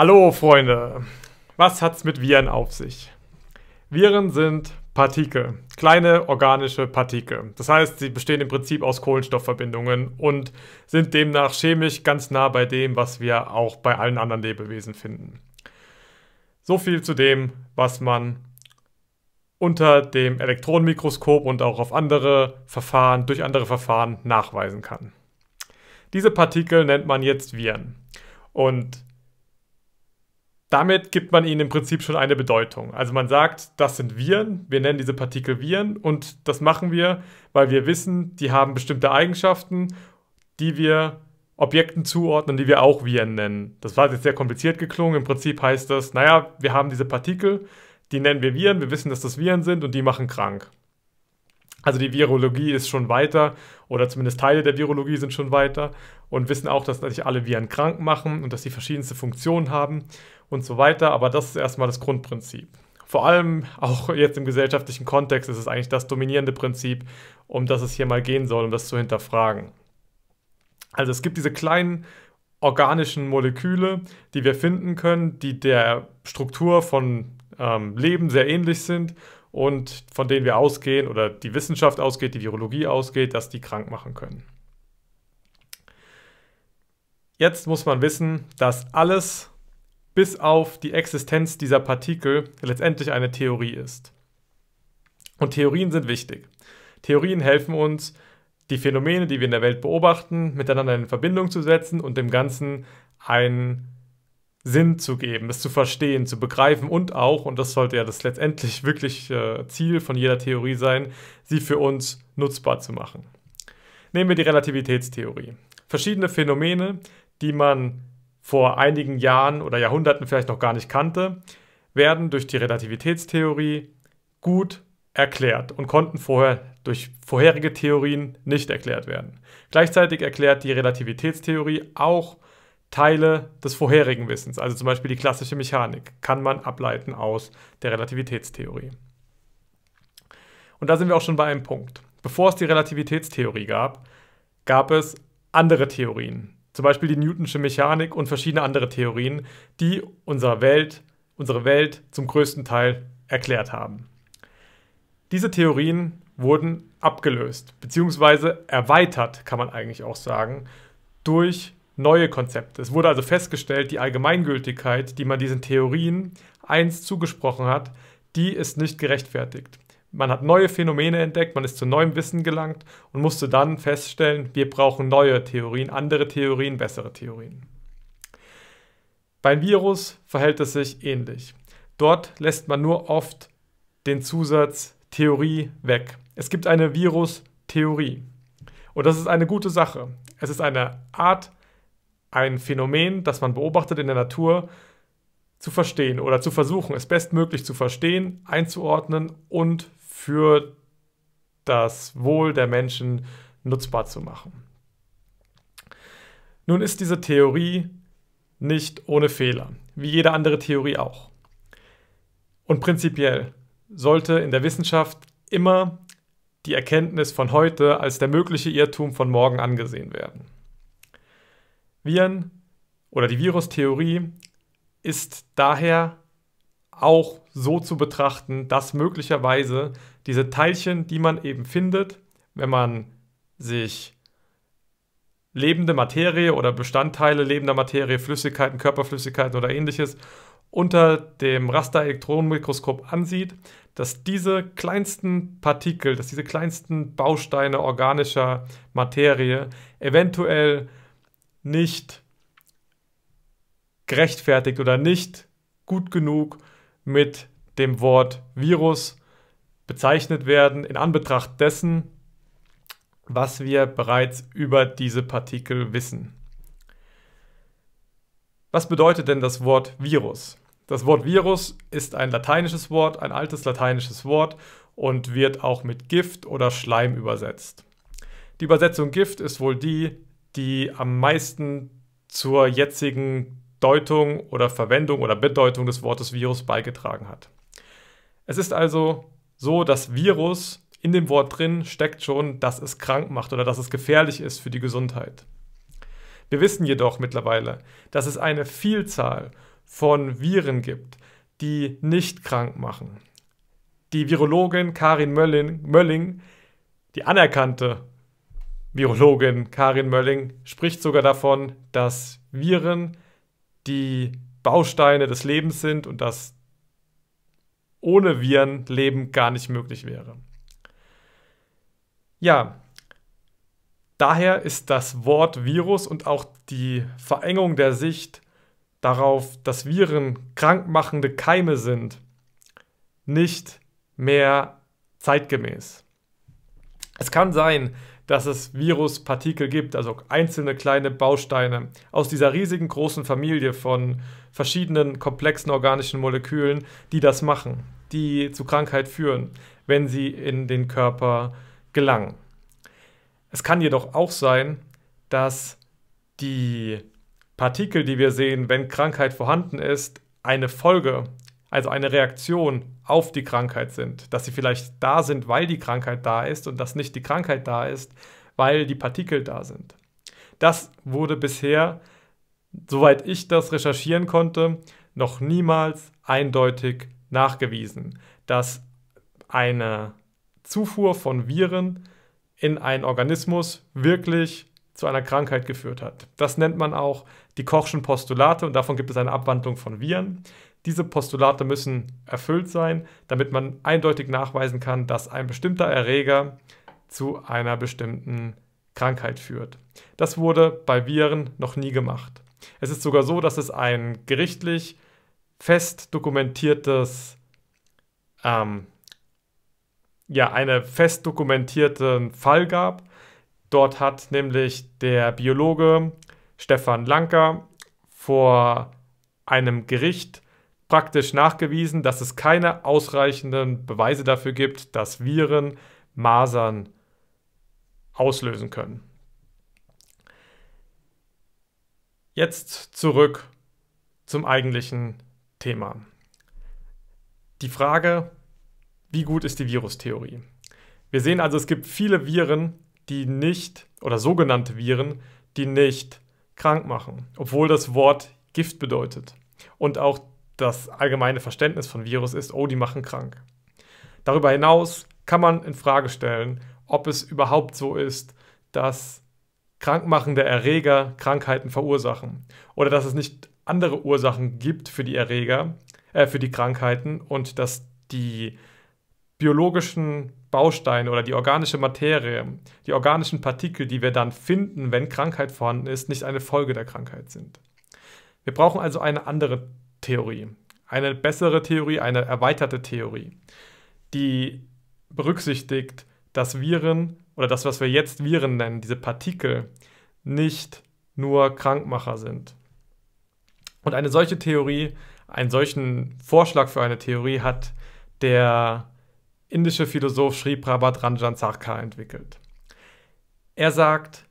Hallo Freunde, was hat's mit Viren auf sich? Viren sind Partikel, kleine organische Partikel. Das heißt, sie bestehen im Prinzip aus Kohlenstoffverbindungen und sind demnach chemisch ganz nah bei dem, was wir auch bei allen anderen Lebewesen finden. So viel zu dem, was man unter dem Elektronenmikroskop und auch auf andere Verfahren, durch andere Verfahren nachweisen kann. Diese Partikel nennt man jetzt Viren. Und damit gibt man ihnen im Prinzip schon eine Bedeutung. Also man sagt, das sind Viren, wir nennen diese Partikel Viren und das machen wir, weil wir wissen, die haben bestimmte Eigenschaften, die wir Objekten zuordnen, die wir auch Viren nennen. Das war jetzt sehr kompliziert geklungen. Im Prinzip heißt das, naja, wir haben diese Partikel, die nennen wir Viren, wir wissen, dass das Viren sind und die machen krank. Also die Virologie ist schon weiter oder zumindest Teile der Virologie sind schon weiter und wissen auch, dass natürlich alle Viren krank machen und dass sie verschiedenste Funktionen haben und so weiter. Aber das ist erstmal das Grundprinzip. Vor allem auch jetzt im gesellschaftlichen Kontext ist es eigentlich das dominierende Prinzip, um das es hier mal gehen soll, um das zu hinterfragen. Also es gibt diese kleinen organischen Moleküle, die wir finden können, die der Struktur von ähm, Leben sehr ähnlich sind und von denen wir ausgehen oder die Wissenschaft ausgeht, die Virologie ausgeht, dass die krank machen können. Jetzt muss man wissen, dass alles bis auf die Existenz dieser Partikel letztendlich eine Theorie ist. Und Theorien sind wichtig. Theorien helfen uns, die Phänomene, die wir in der Welt beobachten, miteinander in Verbindung zu setzen und dem Ganzen einen Sinn zu geben, es zu verstehen, zu begreifen und auch, und das sollte ja das letztendlich wirklich äh, Ziel von jeder Theorie sein, sie für uns nutzbar zu machen. Nehmen wir die Relativitätstheorie. Verschiedene Phänomene, die man vor einigen Jahren oder Jahrhunderten vielleicht noch gar nicht kannte, werden durch die Relativitätstheorie gut erklärt und konnten vorher durch vorherige Theorien nicht erklärt werden. Gleichzeitig erklärt die Relativitätstheorie auch Teile des vorherigen Wissens, also zum Beispiel die klassische Mechanik, kann man ableiten aus der Relativitätstheorie. Und da sind wir auch schon bei einem Punkt. Bevor es die Relativitätstheorie gab, gab es andere Theorien, zum Beispiel die Newtonsche Mechanik und verschiedene andere Theorien, die unsere Welt, unsere Welt zum größten Teil erklärt haben. Diese Theorien wurden abgelöst, beziehungsweise erweitert, kann man eigentlich auch sagen, durch neue Konzepte. Es wurde also festgestellt, die Allgemeingültigkeit, die man diesen Theorien einst zugesprochen hat, die ist nicht gerechtfertigt. Man hat neue Phänomene entdeckt, man ist zu neuem Wissen gelangt und musste dann feststellen, wir brauchen neue Theorien, andere Theorien, bessere Theorien. Beim Virus verhält es sich ähnlich. Dort lässt man nur oft den Zusatz Theorie weg. Es gibt eine Virus-Theorie. Und das ist eine gute Sache. Es ist eine Art ein Phänomen, das man beobachtet in der Natur, zu verstehen oder zu versuchen, es bestmöglich zu verstehen, einzuordnen und für das Wohl der Menschen nutzbar zu machen. Nun ist diese Theorie nicht ohne Fehler, wie jede andere Theorie auch. Und prinzipiell sollte in der Wissenschaft immer die Erkenntnis von heute als der mögliche Irrtum von morgen angesehen werden. Viren oder die Virustheorie ist daher auch so zu betrachten, dass möglicherweise diese Teilchen, die man eben findet, wenn man sich lebende Materie oder Bestandteile lebender Materie, Flüssigkeiten, Körperflüssigkeiten oder ähnliches unter dem Rasterelektronenmikroskop ansieht, dass diese kleinsten Partikel, dass diese kleinsten Bausteine organischer Materie eventuell nicht gerechtfertigt oder nicht gut genug mit dem Wort Virus bezeichnet werden in Anbetracht dessen, was wir bereits über diese Partikel wissen. Was bedeutet denn das Wort Virus? Das Wort Virus ist ein lateinisches Wort, ein altes lateinisches Wort und wird auch mit Gift oder Schleim übersetzt. Die Übersetzung Gift ist wohl die, die am meisten zur jetzigen Deutung oder Verwendung oder Bedeutung des Wortes Virus beigetragen hat. Es ist also so, dass Virus in dem Wort drin steckt schon, dass es krank macht oder dass es gefährlich ist für die Gesundheit. Wir wissen jedoch mittlerweile, dass es eine Vielzahl von Viren gibt, die nicht krank machen. Die Virologin Karin Mölling, Mölling die anerkannte Virologin Karin Mölling, spricht sogar davon, dass Viren die Bausteine des Lebens sind und dass ohne Viren Leben gar nicht möglich wäre. Ja, daher ist das Wort Virus und auch die Verengung der Sicht darauf, dass Viren krankmachende Keime sind, nicht mehr zeitgemäß. Es kann sein, dass es Viruspartikel gibt, also einzelne kleine Bausteine aus dieser riesigen großen Familie von verschiedenen komplexen organischen Molekülen, die das machen, die zu Krankheit führen, wenn sie in den Körper gelangen. Es kann jedoch auch sein, dass die Partikel, die wir sehen, wenn Krankheit vorhanden ist, eine Folge, also eine Reaktion auf die Krankheit sind. Dass sie vielleicht da sind, weil die Krankheit da ist und dass nicht die Krankheit da ist, weil die Partikel da sind. Das wurde bisher, soweit ich das recherchieren konnte, noch niemals eindeutig nachgewiesen, dass eine Zufuhr von Viren in einen Organismus wirklich zu einer Krankheit geführt hat. Das nennt man auch die Kochschen Postulate und davon gibt es eine Abwandlung von Viren. Diese Postulate müssen erfüllt sein, damit man eindeutig nachweisen kann, dass ein bestimmter Erreger zu einer bestimmten Krankheit führt. Das wurde bei Viren noch nie gemacht. Es ist sogar so, dass es ein gerichtlich fest dokumentiertes, ähm, ja, einen fest dokumentierten Fall gab, Dort hat nämlich der Biologe Stefan Lanker vor einem Gericht praktisch nachgewiesen, dass es keine ausreichenden Beweise dafür gibt, dass Viren Masern auslösen können. Jetzt zurück zum eigentlichen Thema. Die Frage, wie gut ist die Virustheorie? Wir sehen also, es gibt viele Viren, die nicht, oder sogenannte Viren, die nicht krank machen, obwohl das Wort Gift bedeutet. Und auch das allgemeine Verständnis von Virus ist, oh, die machen krank. Darüber hinaus kann man in Frage stellen, ob es überhaupt so ist, dass krankmachende Erreger Krankheiten verursachen oder dass es nicht andere Ursachen gibt für die Erreger, äh, für die Krankheiten und dass die biologischen Bausteine oder die organische Materie, die organischen Partikel, die wir dann finden, wenn Krankheit vorhanden ist, nicht eine Folge der Krankheit sind. Wir brauchen also eine andere Theorie, eine bessere Theorie, eine erweiterte Theorie, die berücksichtigt, dass Viren oder das, was wir jetzt Viren nennen, diese Partikel, nicht nur Krankmacher sind. Und eine solche Theorie, einen solchen Vorschlag für eine Theorie hat der indische Philosoph Sri Prabhat Ranjan Sarkar entwickelt. Er sagt,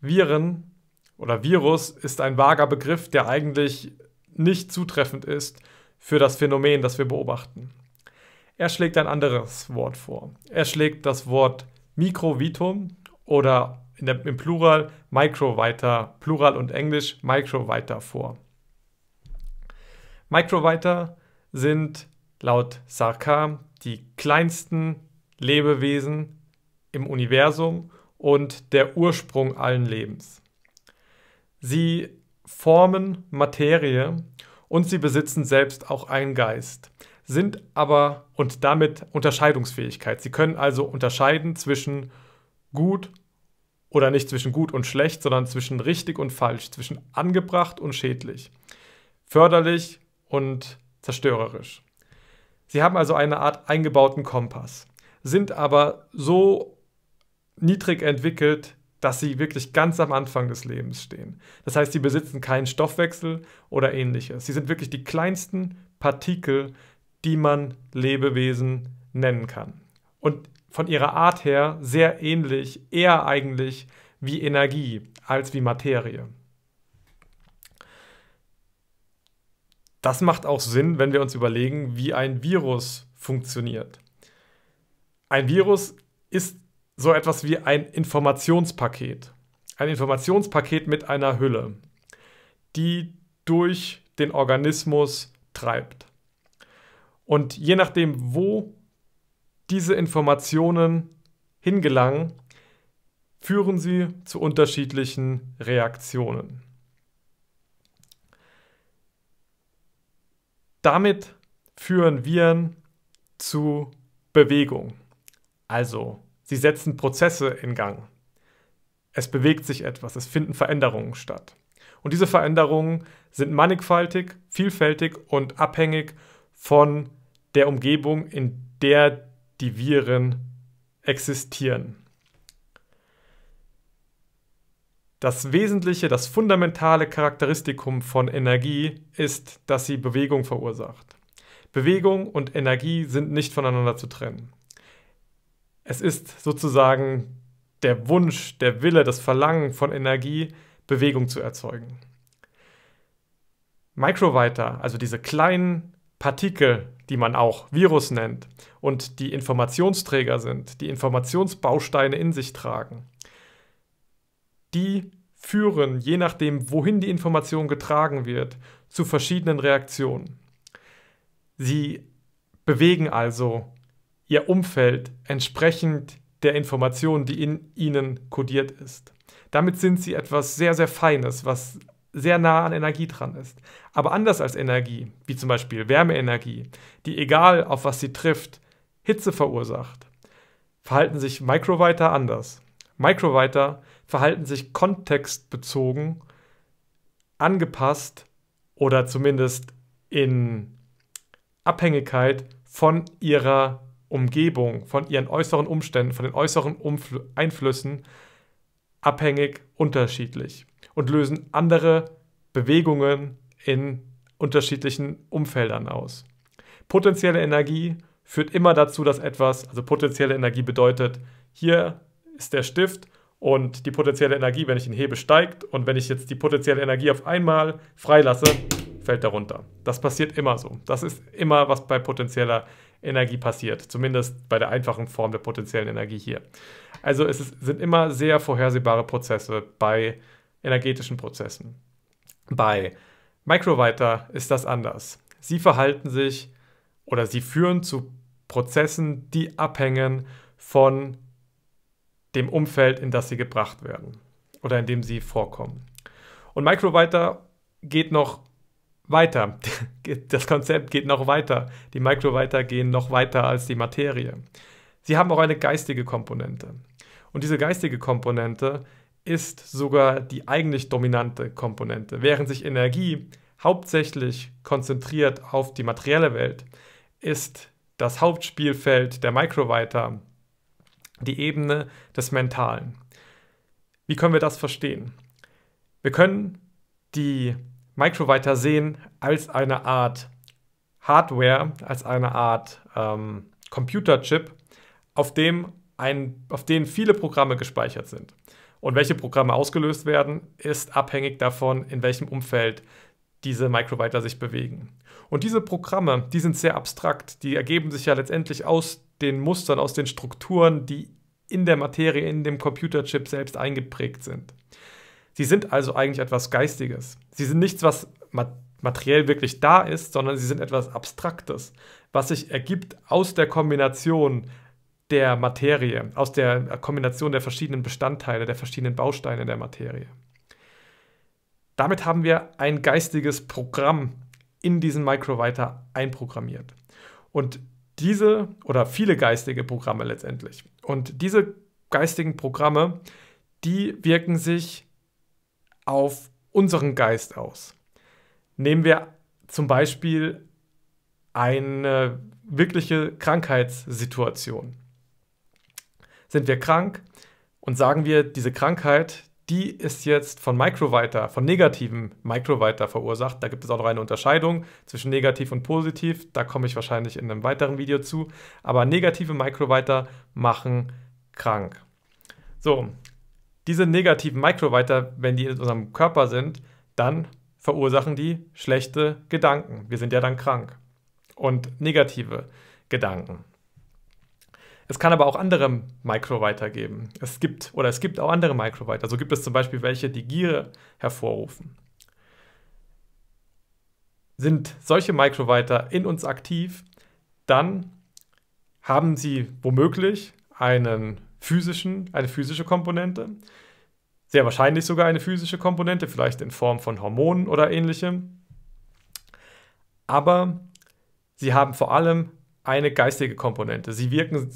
Viren oder Virus ist ein vager Begriff, der eigentlich nicht zutreffend ist für das Phänomen, das wir beobachten. Er schlägt ein anderes Wort vor. Er schlägt das Wort Mikrovitum oder der, im Plural Microvita, Plural und Englisch Microvita vor. Microvita sind laut Sarkar die kleinsten Lebewesen im Universum und der Ursprung allen Lebens. Sie formen Materie und sie besitzen selbst auch einen Geist, sind aber und damit Unterscheidungsfähigkeit. Sie können also unterscheiden zwischen gut oder nicht zwischen gut und schlecht, sondern zwischen richtig und falsch, zwischen angebracht und schädlich, förderlich und zerstörerisch. Sie haben also eine Art eingebauten Kompass, sind aber so niedrig entwickelt, dass sie wirklich ganz am Anfang des Lebens stehen. Das heißt, sie besitzen keinen Stoffwechsel oder ähnliches. Sie sind wirklich die kleinsten Partikel, die man Lebewesen nennen kann. Und von ihrer Art her sehr ähnlich, eher eigentlich wie Energie als wie Materie. Das macht auch Sinn, wenn wir uns überlegen, wie ein Virus funktioniert. Ein Virus ist so etwas wie ein Informationspaket. Ein Informationspaket mit einer Hülle, die durch den Organismus treibt. Und je nachdem, wo diese Informationen hingelangen, führen sie zu unterschiedlichen Reaktionen. Damit führen Viren zu Bewegung. Also, sie setzen Prozesse in Gang. Es bewegt sich etwas, es finden Veränderungen statt. Und diese Veränderungen sind mannigfaltig, vielfältig und abhängig von der Umgebung, in der die Viren existieren. Das wesentliche, das fundamentale Charakteristikum von Energie ist, dass sie Bewegung verursacht. Bewegung und Energie sind nicht voneinander zu trennen. Es ist sozusagen der Wunsch, der Wille, das Verlangen von Energie, Bewegung zu erzeugen. Microwriter, also diese kleinen Partikel, die man auch Virus nennt und die Informationsträger sind, die Informationsbausteine in sich tragen, die führen, je nachdem, wohin die Information getragen wird, zu verschiedenen Reaktionen. Sie bewegen also ihr Umfeld entsprechend der Information, die in ihnen kodiert ist. Damit sind sie etwas sehr, sehr Feines, was sehr nah an Energie dran ist. Aber anders als Energie, wie zum Beispiel Wärmeenergie, die egal auf was sie trifft, Hitze verursacht, verhalten sich Microwriter anders. Microwriter verhalten sich kontextbezogen, angepasst oder zumindest in Abhängigkeit von ihrer Umgebung, von ihren äußeren Umständen, von den äußeren Umfl Einflüssen abhängig unterschiedlich und lösen andere Bewegungen in unterschiedlichen Umfeldern aus. Potenzielle Energie führt immer dazu, dass etwas, also potenzielle Energie bedeutet, hier ist der Stift und die potenzielle Energie, wenn ich ihn hebe, steigt und wenn ich jetzt die potenzielle Energie auf einmal freilasse, fällt er runter. Das passiert immer so. Das ist immer, was bei potenzieller Energie passiert, zumindest bei der einfachen Form der potenziellen Energie hier. Also es ist, sind immer sehr vorhersehbare Prozesse bei energetischen Prozessen. Bei Microwriter ist das anders. Sie verhalten sich oder sie führen zu Prozessen, die abhängen von dem Umfeld, in das sie gebracht werden oder in dem sie vorkommen. Und Microwriter geht noch weiter. Das Konzept geht noch weiter. Die Microwriter gehen noch weiter als die Materie. Sie haben auch eine geistige Komponente. Und diese geistige Komponente ist sogar die eigentlich dominante Komponente. Während sich Energie hauptsächlich konzentriert auf die materielle Welt, ist das Hauptspielfeld der Microwriter die Ebene des Mentalen. Wie können wir das verstehen? Wir können die Microwriter sehen als eine Art Hardware, als eine Art ähm, Computerchip, auf dem ein, auf denen viele Programme gespeichert sind. Und welche Programme ausgelöst werden, ist abhängig davon, in welchem Umfeld diese Microwriter sich bewegen. Und diese Programme, die sind sehr abstrakt, die ergeben sich ja letztendlich aus den Mustern, aus den Strukturen, die in der Materie, in dem Computerchip selbst eingeprägt sind. Sie sind also eigentlich etwas Geistiges. Sie sind nichts, was materiell wirklich da ist, sondern sie sind etwas Abstraktes, was sich ergibt aus der Kombination der Materie, aus der Kombination der verschiedenen Bestandteile, der verschiedenen Bausteine der Materie. Damit haben wir ein geistiges Programm in diesen Microwriter einprogrammiert. Und diese oder viele geistige Programme letztendlich. Und diese geistigen Programme, die wirken sich auf unseren Geist aus. Nehmen wir zum Beispiel eine wirkliche Krankheitssituation sind wir krank und sagen wir, diese Krankheit, die ist jetzt von Microwriter, von negativen Microwriter verursacht. Da gibt es auch noch eine Unterscheidung zwischen negativ und positiv. Da komme ich wahrscheinlich in einem weiteren Video zu. Aber negative Microwriter machen krank. So, diese negativen Microwriter, wenn die in unserem Körper sind, dann verursachen die schlechte Gedanken. Wir sind ja dann krank. Und negative Gedanken. Es kann aber auch andere Microwriter geben. Es gibt oder es gibt auch andere Microwriter. So gibt es zum Beispiel welche, die Gier hervorrufen. sind solche Microwriter in uns aktiv, dann haben sie womöglich einen physischen, eine physische Komponente, sehr wahrscheinlich sogar eine physische Komponente, vielleicht in Form von Hormonen oder ähnlichem. Aber sie haben vor allem eine geistige Komponente. Sie wirken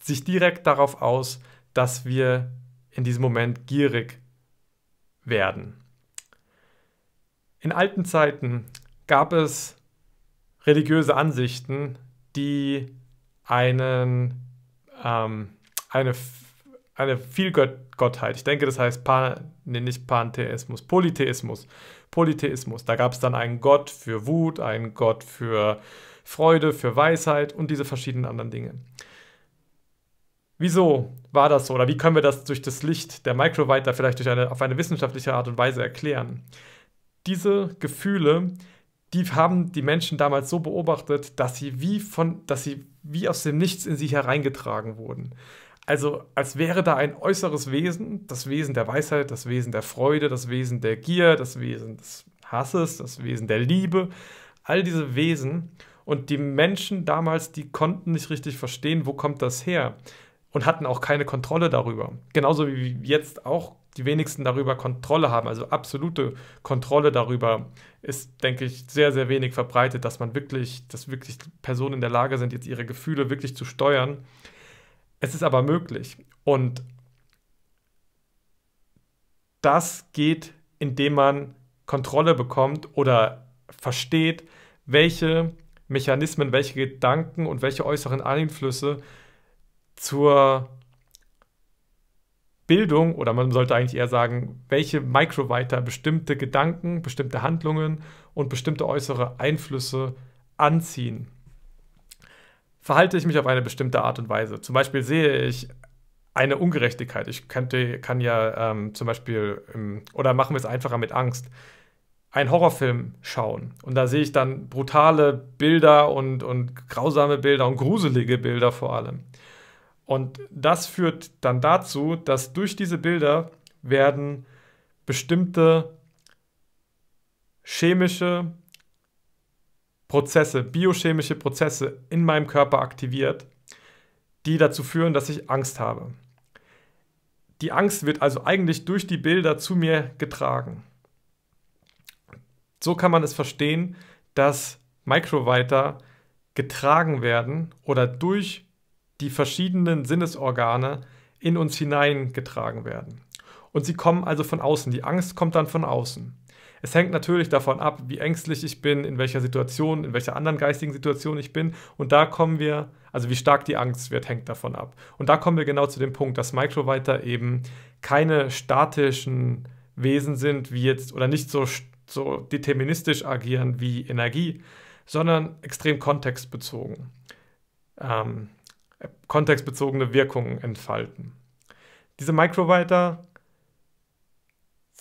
sich direkt darauf aus, dass wir in diesem Moment gierig werden. In alten Zeiten gab es religiöse Ansichten, die einen, ähm, eine, eine Vielgottheit, ich denke, das heißt Pan, nee, nicht Pantheismus, Polytheismus. Polytheismus. Da gab es dann einen Gott für Wut, einen Gott für Freude, für Weisheit und diese verschiedenen anderen Dinge. Wieso war das so? Oder wie können wir das durch das Licht der Microwriter vielleicht durch eine, auf eine wissenschaftliche Art und Weise erklären? Diese Gefühle, die haben die Menschen damals so beobachtet, dass sie wie von, dass sie wie aus dem Nichts in sie hereingetragen wurden. Also als wäre da ein äußeres Wesen, das Wesen der Weisheit, das Wesen der Freude, das Wesen der Gier, das Wesen des Hasses, das Wesen der Liebe, all diese Wesen. Und die Menschen damals, die konnten nicht richtig verstehen, wo kommt das her und hatten auch keine Kontrolle darüber. Genauso wie jetzt auch die wenigsten darüber Kontrolle haben. Also absolute Kontrolle darüber ist, denke ich, sehr, sehr wenig verbreitet, dass man wirklich, dass wirklich Personen in der Lage sind, jetzt ihre Gefühle wirklich zu steuern. Es ist aber möglich. Und das geht, indem man Kontrolle bekommt oder versteht, welche Mechanismen, welche Gedanken und welche äußeren Einflüsse zur Bildung, oder man sollte eigentlich eher sagen, welche Microwriter bestimmte Gedanken, bestimmte Handlungen und bestimmte äußere Einflüsse anziehen. Verhalte ich mich auf eine bestimmte Art und Weise. Zum Beispiel sehe ich eine Ungerechtigkeit. Ich könnte, kann ja ähm, zum Beispiel, ähm, oder machen wir es einfacher mit Angst, einen Horrorfilm schauen. Und da sehe ich dann brutale Bilder und, und grausame Bilder und gruselige Bilder vor allem. Und das führt dann dazu, dass durch diese Bilder werden bestimmte chemische Prozesse, biochemische Prozesse in meinem Körper aktiviert, die dazu führen, dass ich Angst habe. Die Angst wird also eigentlich durch die Bilder zu mir getragen. So kann man es verstehen, dass Microwriter getragen werden oder durch die verschiedenen Sinnesorgane in uns hineingetragen werden. Und sie kommen also von außen. Die Angst kommt dann von außen. Es hängt natürlich davon ab, wie ängstlich ich bin, in welcher Situation, in welcher anderen geistigen Situation ich bin. Und da kommen wir, also wie stark die Angst wird, hängt davon ab. Und da kommen wir genau zu dem Punkt, dass Microwriter eben keine statischen Wesen sind, wie jetzt, oder nicht so, so deterministisch agieren wie Energie, sondern extrem kontextbezogen. Ähm, kontextbezogene Wirkungen entfalten. Diese Microwriter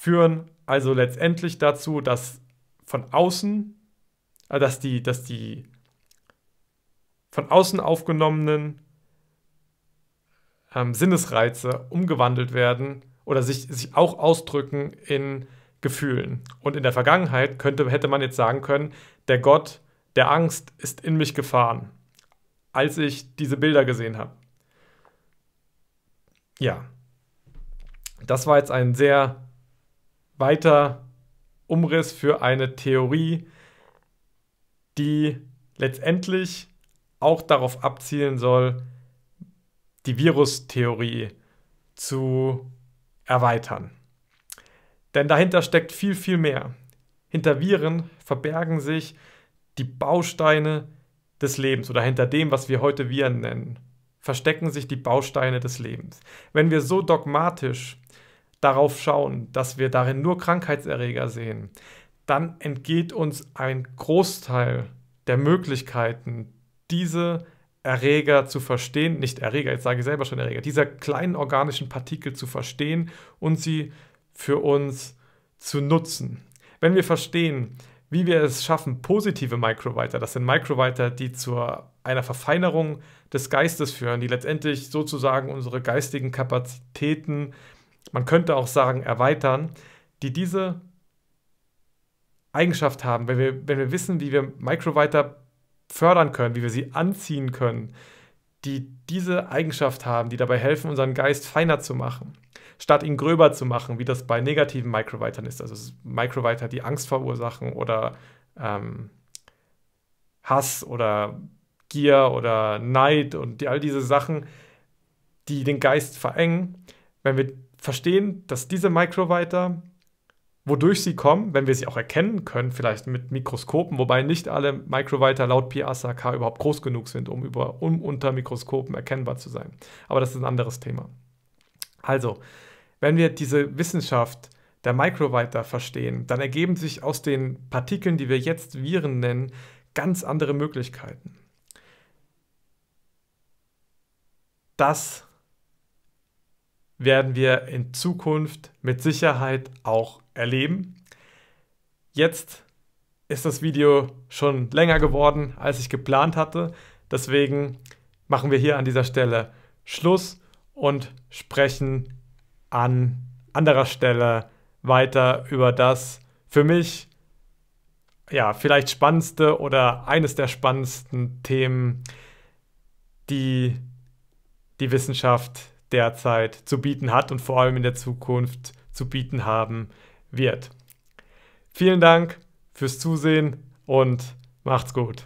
führen also letztendlich dazu, dass von außen, äh, dass die, dass die von außen aufgenommenen ähm, Sinnesreize umgewandelt werden oder sich, sich auch ausdrücken in Gefühlen. Und in der Vergangenheit könnte, hätte man jetzt sagen können, der Gott der Angst ist in mich gefahren als ich diese Bilder gesehen habe. Ja, das war jetzt ein sehr weiter Umriss für eine Theorie, die letztendlich auch darauf abzielen soll, die Virustheorie zu erweitern. Denn dahinter steckt viel, viel mehr. Hinter Viren verbergen sich die Bausteine des Lebens oder hinter dem, was wir heute Viren nennen, verstecken sich die Bausteine des Lebens. Wenn wir so dogmatisch darauf schauen, dass wir darin nur Krankheitserreger sehen, dann entgeht uns ein Großteil der Möglichkeiten, diese Erreger zu verstehen, nicht Erreger, jetzt sage ich selber schon Erreger, dieser kleinen organischen Partikel zu verstehen und sie für uns zu nutzen. Wenn wir verstehen, wie wir es schaffen, positive Microwriter, das sind Microwriter, die zu einer Verfeinerung des Geistes führen, die letztendlich sozusagen unsere geistigen Kapazitäten, man könnte auch sagen, erweitern, die diese Eigenschaft haben, wenn wir, wenn wir wissen, wie wir Microwriter fördern können, wie wir sie anziehen können, die diese Eigenschaft haben, die dabei helfen, unseren Geist feiner zu machen, statt ihn gröber zu machen, wie das bei negativen Microwritern ist. Also Microwriter, die Angst verursachen oder ähm, Hass oder Gier oder Neid und die, all diese Sachen, die den Geist verengen. Wenn wir verstehen, dass diese Microwriter wodurch sie kommen, wenn wir sie auch erkennen können, vielleicht mit Mikroskopen, wobei nicht alle Microwriter laut PSAK überhaupt groß genug sind, um, über, um unter Mikroskopen erkennbar zu sein. Aber das ist ein anderes Thema. Also, wenn wir diese Wissenschaft der Microwriter verstehen, dann ergeben sich aus den Partikeln, die wir jetzt Viren nennen, ganz andere Möglichkeiten. Das werden wir in Zukunft mit Sicherheit auch erleben. Jetzt ist das Video schon länger geworden, als ich geplant hatte. Deswegen machen wir hier an dieser Stelle Schluss und sprechen an anderer Stelle weiter über das für mich ja vielleicht spannendste oder eines der spannendsten Themen, die die Wissenschaft derzeit zu bieten hat und vor allem in der Zukunft zu bieten haben wird. Vielen Dank fürs Zusehen und macht's gut.